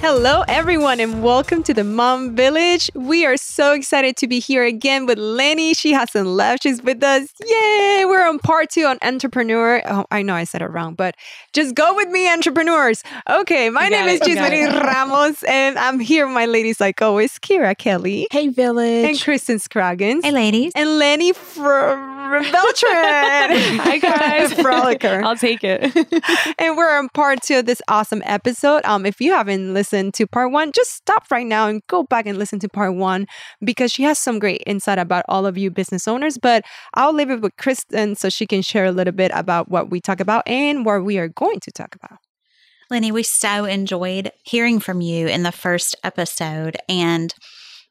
Hello, everyone, and welcome to the Mom Village. We are so excited to be here again with Lenny. She hasn't left, she's with us. Yay! We're on part two on entrepreneur. Oh, I know I said it wrong, but just go with me, entrepreneurs. Okay, my name is Gismarie Ramos, and I'm here with my ladies, like always, Kira Kelly. Hey, Village. And Kristen Scroggins. Hey, ladies. And Lenny from Beltran. Hi guys, Frolicker. I'll take it. and we're on part two of this awesome episode. Um, if you haven't listened to part one, just stop right now and go back and listen to part one because she has some great insight about all of you business owners. But I'll leave it with Kristen so she can share a little bit about what we talk about and what we are going to talk about. Lenny, we so enjoyed hearing from you in the first episode. And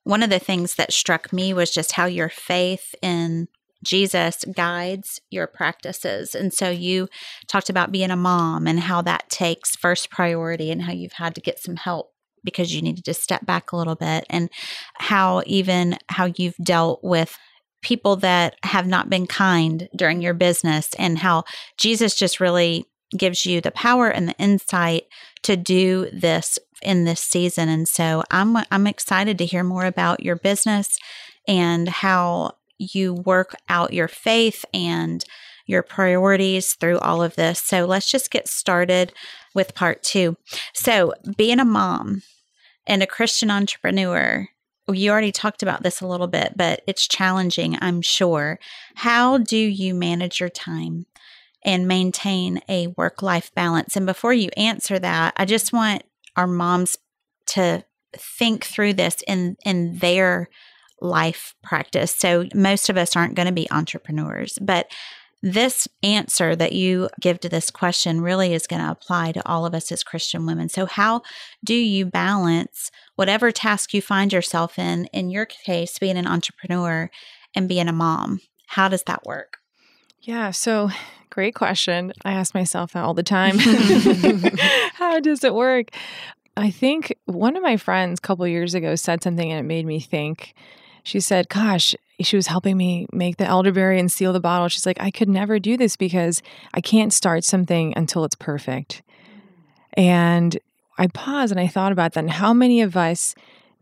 one of the things that struck me was just how your faith in Jesus guides your practices. And so you talked about being a mom and how that takes first priority and how you've had to get some help because you needed to step back a little bit and how even how you've dealt with people that have not been kind during your business and how Jesus just really gives you the power and the insight to do this in this season and so I'm I'm excited to hear more about your business and how you work out your faith and your priorities through all of this. So let's just get started with part two. So, being a mom and a Christian entrepreneur, you already talked about this a little bit, but it's challenging, I'm sure. How do you manage your time and maintain a work life balance? And before you answer that, I just want our moms to think through this in in their life practice. So most of us aren't going to be entrepreneurs, but this answer that you give to this question really is going to apply to all of us as Christian women. So, how do you balance whatever task you find yourself in, in your case, being an entrepreneur and being a mom? How does that work? Yeah, so great question. I ask myself that all the time. how does it work? I think one of my friends a couple years ago said something and it made me think she said, Gosh, she was helping me make the elderberry and seal the bottle. She's like, I could never do this because I can't start something until it's perfect. And I paused and I thought about that. And how many of us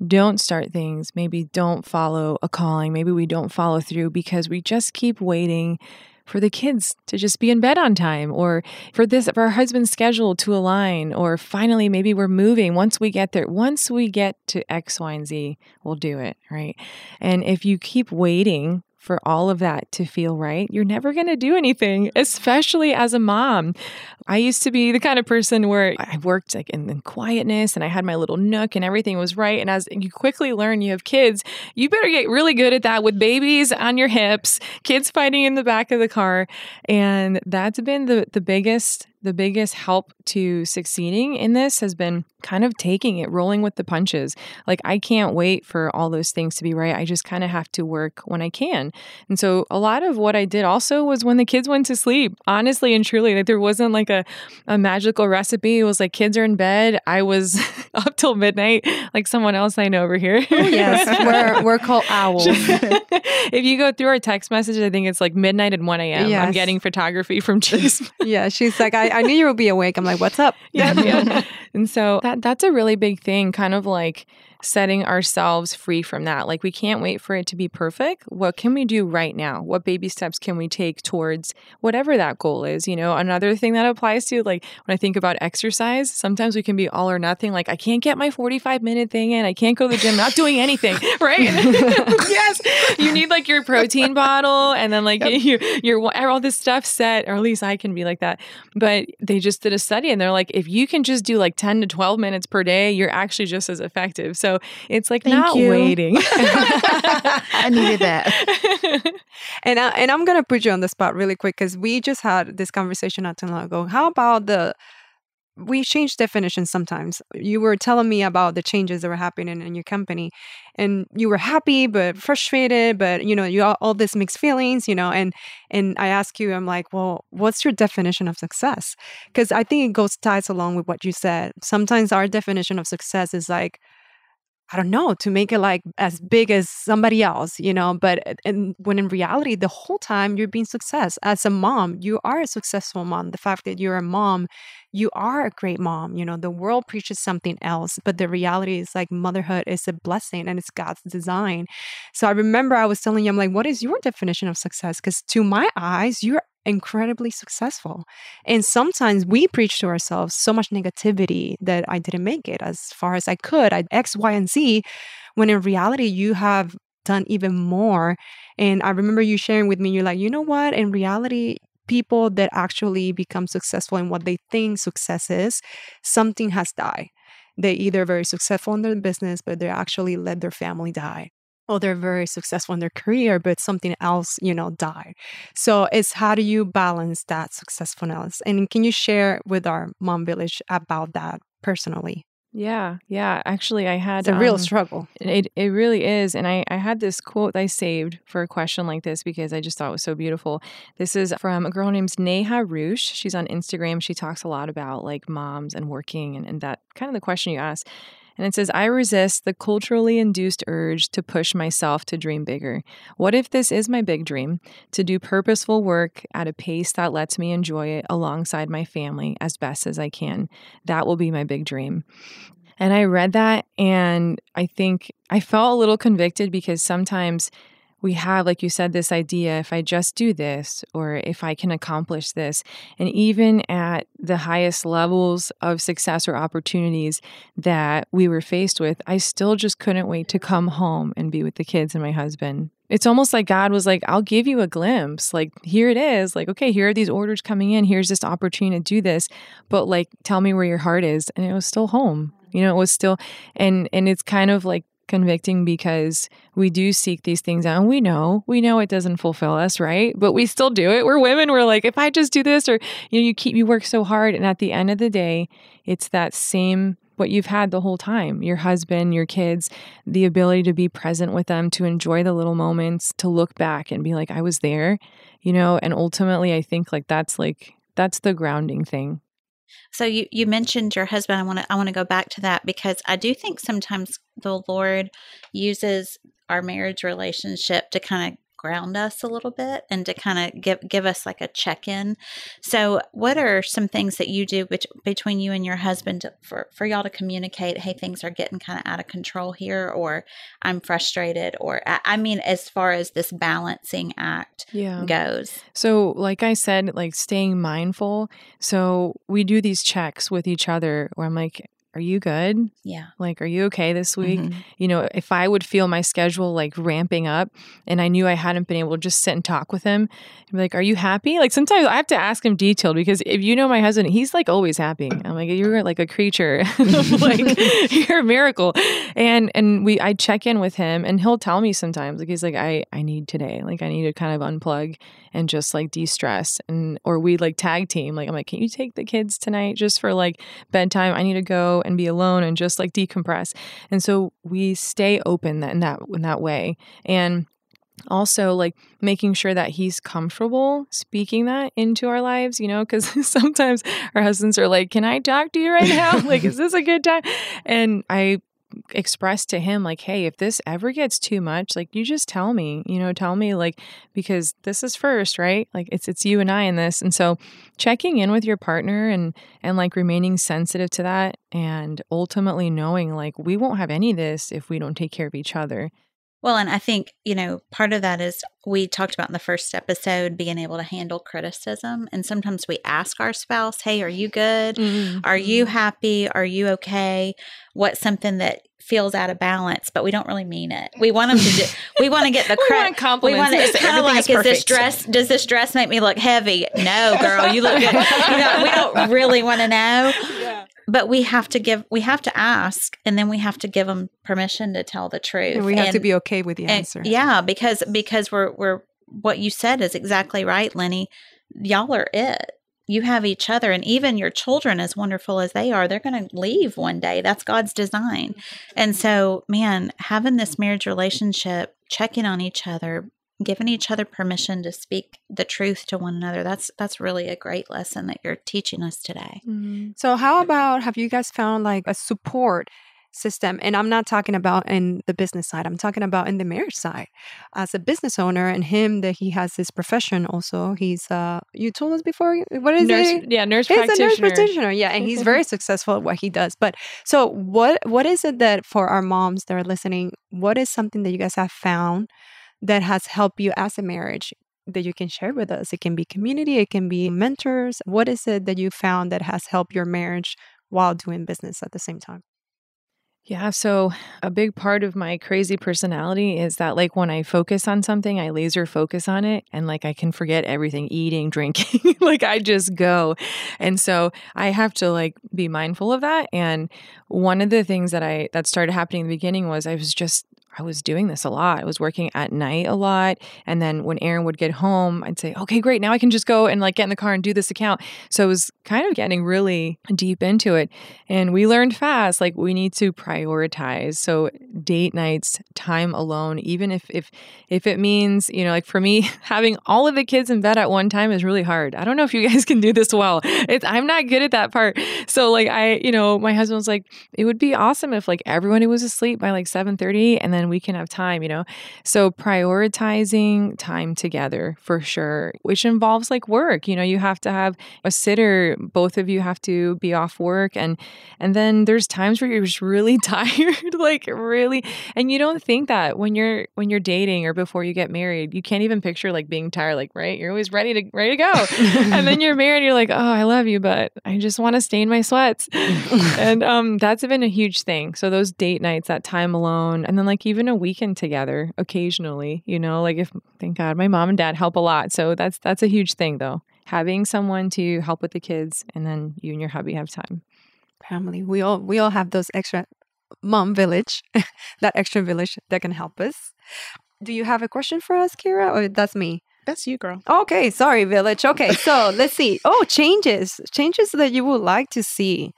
don't start things, maybe don't follow a calling, maybe we don't follow through because we just keep waiting for the kids to just be in bed on time or for this for our husband's schedule to align or finally maybe we're moving. Once we get there once we get to x y and z we'll do it right? And if you keep waiting for all of that to feel right, you're never going to do anything, especially as a mom. I used to be the kind of person where I worked like in, in quietness and I had my little nook and everything was right. And as you quickly learn you have kids, you better get really good at that with babies on your hips, kids fighting in the back of the car. And that's been the, the biggest the biggest help to succeeding in this has been kind of taking it, rolling with the punches. Like, I can't wait for all those things to be right. I just kind of have to work when I can. And so, a lot of what I did also was when the kids went to sleep, honestly and truly, like, there wasn't like a, a magical recipe. It was like, kids are in bed. I was up till midnight, like someone else I know over here. Oh, yes, we're, we're called owls. if you go through our text messages, I think it's like midnight and 1 a.m. Yes. I'm getting photography from Chase. yeah, she's like, I, I knew you would be awake. I'm like, what's up? yeah, yeah. And so that that's a really big thing, kind of like setting ourselves free from that. Like we can't wait for it to be perfect. What can we do right now? What baby steps can we take towards whatever that goal is? You know, another thing that applies to like when I think about exercise, sometimes we can be all or nothing. Like I can't get my 45 minute thing in. I can't go to the gym, not doing anything, right? yes. You need like your protein bottle and then like yep. your, your all this stuff set, or at least I can be like that. But they just did a study and they're like, if you can just do like 10 to 12 minutes per day, you're actually just as effective. So So it's like Thank not you. waiting. I needed that. And I, and I'm gonna put you on the spot really quick because we just had this conversation not too long ago. How about the we change definitions sometimes. You were telling me about the changes that were happening in your company, and you were happy but frustrated, but you know you all, all this mixed feelings, you know. And and I ask you, I'm like, well, what's your definition of success? Because I think it goes ties along with what you said. Sometimes our definition of success is like I don't know, to make it like as big as somebody else, you know. But eh, and when in reality, the whole time you're being success as a mom, you are a successful mom. The fact that you're a mom, you are a great mom. You know, the world preaches something else, but the reality is like motherhood is a blessing and it's God's design. So I remember I was telling you, I'm like, what is your definition of success? Because to my eyes, you're incredibly successful. And sometimes we preach to ourselves so much negativity that I didn't make it as far as I could. I X, Y, and Z, when in reality you have done even more. And I remember you sharing with me, you're like, you know what? In reality, people that actually become successful in what they think success is, something has died. They either very successful in their business, but they actually let their family die. Or they're very successful in their career but something else you know died. So it's how do you balance that successfulness? And can you share with our mom village about that personally yeah, yeah. Actually, I had it's a real um, struggle It it really is, and I I had this quote I saved for a question like this because I just thought it was so beautiful. This is from a girl named Neha Ruch. She's on Instagram. She talks a lot about like moms and working and, and that kind of the question you asked. And it says, I resist the culturally induced urge to push myself to dream bigger. What if this is my big dream? To do purposeful work at a pace that lets me enjoy it alongside my family as best as I can. That will be my big dream. And I read that and I think I felt a little convicted because sometimes we have, like you said, this idea if I just do this or if I can accomplish this. And even at the highest levels of success or opportunities that we were faced with, I still just couldn't wait to come home and be with the kids and my husband. It's almost like God was like, I'll give you a glimpse. Like, here it is. Like, okay, here are these orders coming in. Here's this opportunity to do this. But like, tell me where your heart is. And it was still home. You know, it was still, and and it's kind of like convicting because we do seek these things out and we know we know it doesn't fulfill us right? But we still do it. We're women. We're like if i just do this or you know you keep you work so hard and at the end of the day it's that same what you've had the whole time your husband your kids the ability to be present with them to enjoy the little moments to look back and be like i was there you know? And ultimately i think like that's like that's the grounding thing So you you mentioned your husband. I want to I want to go back to that because I do think sometimes the Lord uses our marriage relationship to kind of ground us a little bit and to kind of give give us like a check in. So, what are some things that you do bet- between you and your husband to, for for y'all to communicate? Hey, things are getting kind of out of control here, or I'm frustrated, or I, I mean, as far as this balancing act yeah goes. So, like I said, like staying mindful. So, we do these checks with each other where I'm like, Are you good? Yeah. Like, are you okay this week? Mhm. You know, if I would feel my schedule like ramping up and I knew I hadn't been able to just sit and talk with him, be like, Are you happy? Like, sometimes I have to ask him detailed because if you know my husband, he's like always happy. I'm like, You're like a creature, like, you're a miracle. And, and we, I check in with him and he'll tell me sometimes, like, he's like, I, I need today, like, I need to kind of unplug and just like de stress. And, or we like tag team, like, I'm like, Can you take the kids tonight just for like bedtime? I need to go and be alone and just like decompress. And so we stay open in that in that way. And also like making sure that he's comfortable speaking that into our lives you know because sometimes our husbands are like can i talk to you right now like is this a good time and i express to him like hey if this ever gets too much like you just tell me you know tell me like because this is first right like it's it's you and i in this and so checking in with your partner and and like remaining sensitive to that and ultimately knowing like we won't have any of this if we don't take care of each other Well, and I think, you know, part of that is we talked about in the first episode being able to handle criticism. And sometimes we ask our spouse, hey, are you good? Mm-hmm. Are you mm-hmm. happy? Are you okay? What's something that feels out of balance, but we don't really mean it. We want them to do, we want to get the We want compliments. want it's kind of Everything like, is is this perfect. dress, does this dress make me look heavy? No, girl, you look good. You know, we don't really want to know. but we have to give we have to ask and then we have to give them permission to tell the truth And we have to be okay with the and- answer. yeah because because we're we're what you said is exactly right lenny y'all are it you have each other and even your children as wonderful as they are they're going to leave one day. That's god's design. And mm-hmm. so man having this marriage relationship checking on each other giving each other permission to speak the truth to one another that's that's really a great lesson that you're teaching us today. Mm-hmm. So, how about have you guys found like a support system? And I'm not talking about in the business side, I'm talking about in the marriage side. As a business owner and him that he has this profession also, he's, uh, you told us before, what is nurse, it? yeah, nurse He's practitioner. a nurse practitioner, yeah, and he's very successful at what he does. But so, what what is it that for our moms that are listening, what is something that you guys have found that has helped you as a marriage that you can share with us? It can be community, it can be mentors. What is it that you found that has helped your marriage while doing business at the same time? Yeah. So, a big part of my crazy personality is that, like, when I focus on something, I laser focus on it and, like, I can forget everything eating, drinking. like, I just go. And so, I have to, like, be mindful of that. And one of the things that I, that started happening in the beginning was I was just, I was doing this a lot. I was working at night a lot. And then when Aaron would get home, I'd say, okay, great. Now I can just go and like get in the car and do this account. So it was kind of getting really deep into it. And we learned fast, like we need to prioritize. So date nights, time alone, even if, if, if it means, you know, like for me, having all of the kids in bed at one time is really hard. I don't know if you guys can do this well. It's, I'm not good at that part. So like I, you know, my husband was like, it would be awesome if like everyone was asleep by like 7:30 and then we can have time, you know. So prioritizing time together for sure, which involves like work. You know, you have to have a sitter, both of you have to be off work and and then there's times where you're just really tired, like really and you don't think that when you're when you're dating or before you get married, you can't even picture like being tired like, right? You're always ready to ready to go. and then you're married, you're like, "Oh, I love you, but I just want to stain my sweats." and um, that's been a huge thing. So those date nights, that time alone, and then like even a weekend together, occasionally, you know, like if thank God my mom and dad help a lot. So that's that's a huge thing though. Having someone to help with the kids, and then you and your hubby have time. Family. We all we all have those extra mom village, that extra village that can help us. Do you have a question for us, Kira, or that's me? That's you, girl. Okay, sorry, village. Okay, so let's see. Oh, changes, changes that you would like to see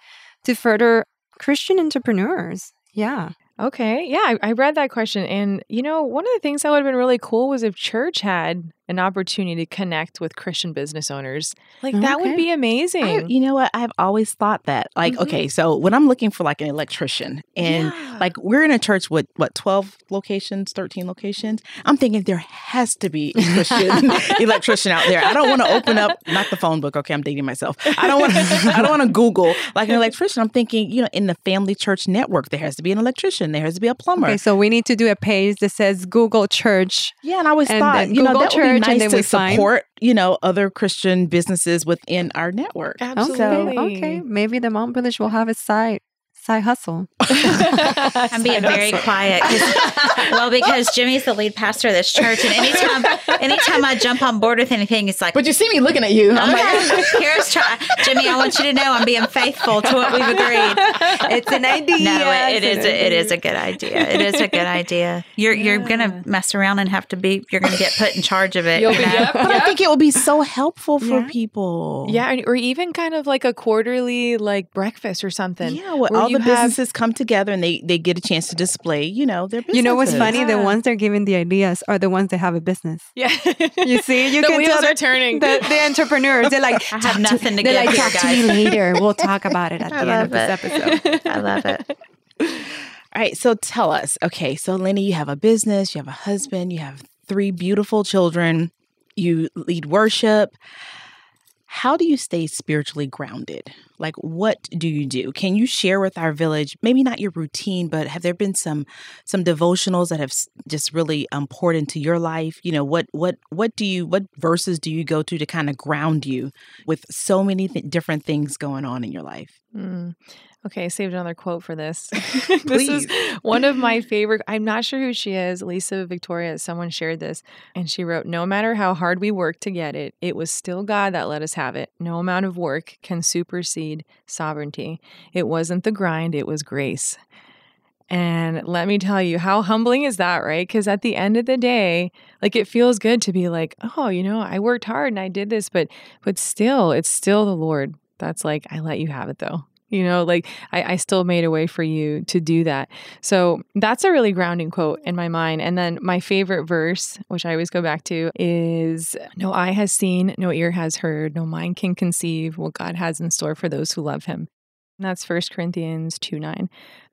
to further Christian entrepreneurs. Yeah. Okay. Yeah, I, I read that question. And, you know, one of the things that would have been really cool was if church had an opportunity to connect with Christian business owners. Like, that would be amazing. I, you know what? I've always thought that. Like, Mhm. okay, so when I'm looking for like an electrician, and Yeah. like we're in a church with what 12 locations, 13 locations, I'm thinking there has to be a Christian electrician out there. I don't want to open up not the phone book. Okay, I'm dating myself. I don't want. I don't want to Google like an electrician. I'm thinking, you know, in the family church network, there has to be an electrician. There has to be a plumber. Okay, so we need to do a page that says Google Church. Yeah, and I always And thought, you know, Google that would Church, be and nice then to we find- support, you know, other Christian businesses within our network. Absolutely. Okay, okay. Maybe the Mom Village will have a side side hustle. I'm being very quiet. well, because Jimmy's the lead pastor of this church, and anytime, anytime I jump on board with anything, it's like, But you see me looking at you. I'm like, here's try. Jimmy. I want you to know I'm being faithful to what we've agreed. it's an idea. No, it, it It's is. an A, it is a good idea. It is a good idea. You're you're gonna mess around and have to be. You're gonna get put in charge of it. You'll you be- yep. but I think it will be so helpful for Yeah. people. Yeah, or even kind of like a quarterly like breakfast or something. Yeah, where, where all you the have- businesses come together and they, they get a chance to display, you know, their businesses. You know what's funny? The ones that are giving the ideas are the ones that have a business. Yeah. You see, you the can wheels tell are that turning. the, the entrepreneurs. They're like, I have nothing to they're give like, here, talk to me later. We'll talk about it at I the end of love this episode. I love it. All right, so tell us. Okay, so Lenny, you have a business, you have a husband, you have three beautiful children, you lead worship. How do you stay spiritually grounded? Like, what do you do? Can you share with our village? Maybe not your routine, but have there been some some devotionals that have just really um, poured into your life? You know, what what what do you what verses do you go to to kind of ground you with so many th- different things going on in your life? Mm. Okay, I saved another quote for this. this is one of my favorite. I'm not sure who she is. Lisa Victoria, someone shared this, and she wrote No matter how hard we worked to get it, it was still God that let us have it. No amount of work can supersede sovereignty. It wasn't the grind, it was grace. And let me tell you, how humbling is that, right? Because at the end of the day, like it feels good to be like, oh, you know, I worked hard and I did this, but but still, it's still the Lord. That's like, I let you have it though. You know, like I, I still made a way for you to do that. So that's a really grounding quote in my mind. And then my favorite verse, which I always go back to, is No eye has seen, no ear has heard, no mind can conceive what God has in store for those who love him. And that's First Corinthians 2 9.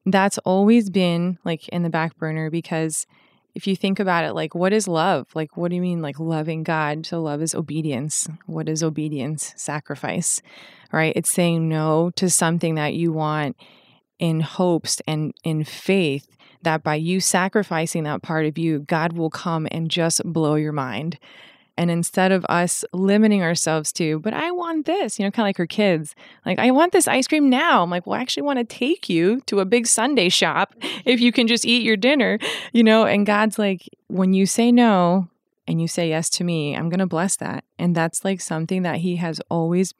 That's always been like in the back burner because if you think about it, like, what is love? Like, what do you mean, like, loving God? So, love is obedience. What is obedience? Sacrifice, right? It's saying no to something that you want in hopes and in faith that by you sacrificing that part of you, God will come and just blow your mind. And instead of us limiting ourselves to, but I want this, you know, kind of like her kids, like, I want this ice cream now. I'm like, well, I actually want to take you to a big sundae shop if you can just eat your dinner, you know? And God's like, when you say no and you say yes to me, I'm going to bless that. And that's like something that He has always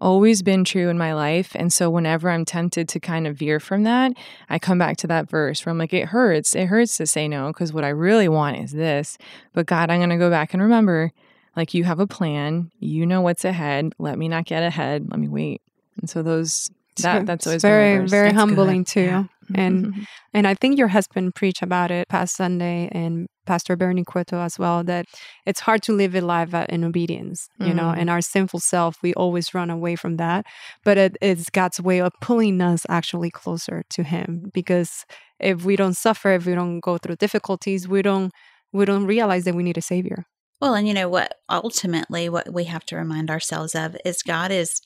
always been true in my life. And so whenever I'm tempted to kind of veer from that, I come back to that verse where I'm like, it hurts. It hurts to say no because what I really want is this. But God, I'm going to go back and remember like you have a plan. You know what's ahead. Let me not get ahead. Let me wait. And so those that that's always very very That's humbling good. too. Yeah. And Mhm. and I think your husband preached about it past Sunday and Pastor Bernie Cueto as well that it's hard to live a life uh, in obedience, you know, Mhm. and our sinful self, we always run away from that. But it is God's way of pulling us actually closer to Him because if we don't suffer, if we don't go through difficulties, we don't we don't realize that we need a savior. Well, and you know what ultimately what we have to remind ourselves of is God is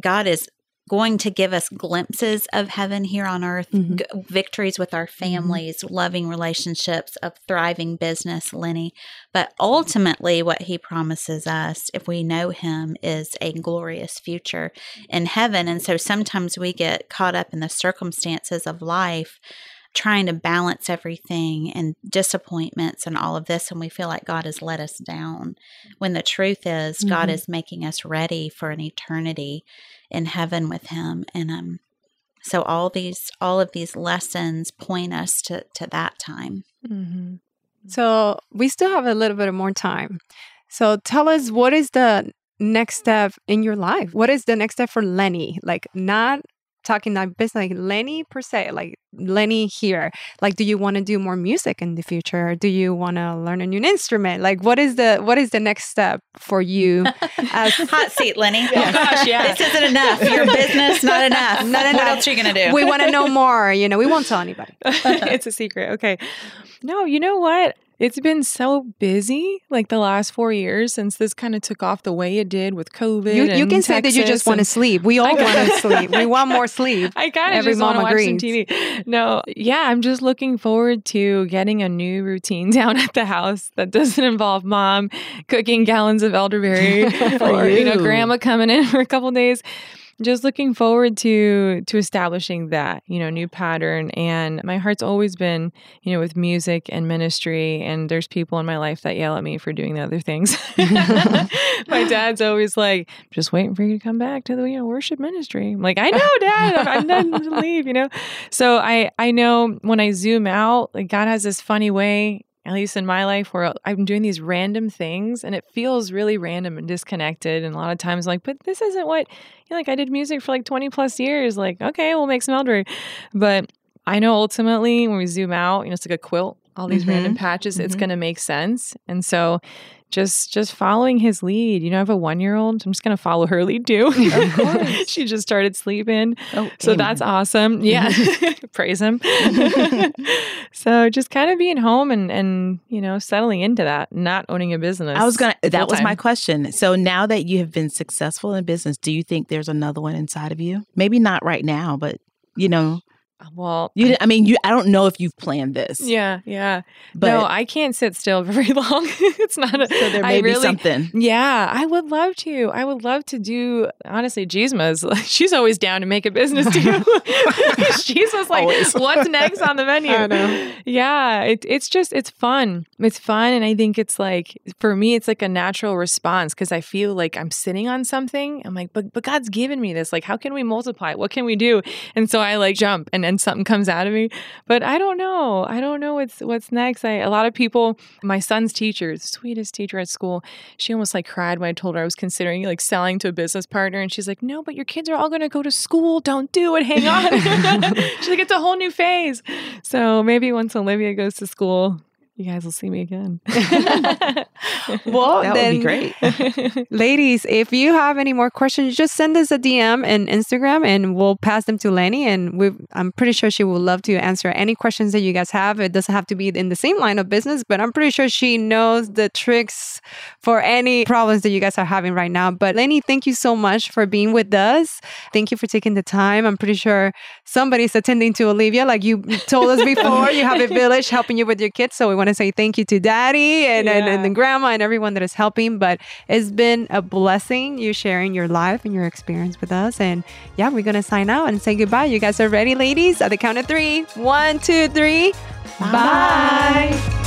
God is going to give us glimpses of heaven here on earth, Mhm. g- victories with our families, loving relationships, a thriving business, Lenny. But ultimately, what he promises us, if we know him, is a glorious future in heaven. And so sometimes we get caught up in the circumstances of life trying to balance everything and disappointments and all of this and we feel like God has let us down when the truth is God Mhm. is making us ready for an eternity in heaven with him and um so all these all of these lessons point us to to that time Mhm. So we still have a little bit of more time. So tell us what is the next step in your life? What is the next step for Lenny? Like not talking like business, like Lenny per se, like Lenny here. Like, do you want to do more music in the future? Do you want to learn a new instrument? Like, what is the what is the next step for you? As hot seat lenny Oh, gosh, yeah. this isn't enough your business not enough Not what enough. else are you gonna do we want to know more. You know, we won't tell anybody. it's a secret. Okay. No, you know what? It's been so busy like the last four years since this kind of took off the way it did with COVID. You, you can say that you just want to sleep. We all want to sleep. We want more sleep. I kind of Every just want to watch some. TV. No, yeah, I'm just looking forward to getting a new routine down at the house that doesn't involve mom cooking gallons of elderberry For or you know grandma coming in for a couple days. Just looking forward to to establishing that you know new pattern. And my heart's always been you know with music and ministry. And there's people in my life that yell at me for doing the other things. my dad's always like, just waiting for you to come back to the you know worship ministry. I'm like, I know, Dad. I'm, I'm done to leave. You know. So I I know when I zoom out, like God has this funny way. At least in my life, where I'm doing these random things and it feels really random and disconnected. And a lot of times, I'm like, but this isn't what, you know, like I did music for like 20 plus years. Like, okay, we'll make some elderberry. But I know ultimately when we zoom out, you know, it's like a quilt, all these Mhm. random patches, it's Mhm. going to make sense. And so just just following his lead. You know, I have a one year old. I'm just gonna follow her lead too. She just started sleeping. Oh, So amen. that's awesome. Yeah. Praise him. so just kind of being home and and you know, settling into that, not owning a business. I was gonna. That was my question. So now that you have been successful in business, do you think there's another one inside of you? Maybe not right now, but you know, Well, You, I mean, you. I don't know if you've planned this. yeah, yeah. but no, I can't sit still very long. it's not a. so there I may be really- something. Yeah, I would love to. I would love to do. Honestly, Gisma's she's always down to make a business deal. Gisma's like, Always. what's next on the menu? I know. Yeah, it, it's just it's fun. It's fun, and I think it's like for me, it's like a natural response because I feel like I'm sitting on something. I'm like, but but God's given me this. Like, how can we multiply? What can we do? And so I like jump, and then something comes out of me. But I don't know. I don't know what's what's next. I a lot of people. My son's teacher, sweetest teacher at school, she almost like cried when I told her I was considering like selling to a business partner, and she's like, no, but your kids are all going to go to school. Don't do it. Hang on. she's like, it's a whole new phase. So maybe once Olivia goes to school, you guys will see me again. Well, That would be great. ladies, if you have any more questions, just send us a DM and Instagram, and we'll pass them to Lenny. And we, I'm pretty sure she would love to answer any questions that you guys have. It doesn't have to be in the same line of business, but I'm pretty sure she knows the tricks for any problems that you guys are having right now. But Lenny, thank you so much for being with us. Thank you for taking the time. I'm pretty sure somebody's attending to Olivia, like you told us before. you have a village helping you with your kids, so we want to say thank you to Daddy and, and, and the grandma and everyone that is helping. But it's been a blessing you sharing your life and your experience with us. And yeah, we're gonna sign out and say goodbye. You guys are ready, ladies? At the count of three, one, two, three. One, two, three. Bye.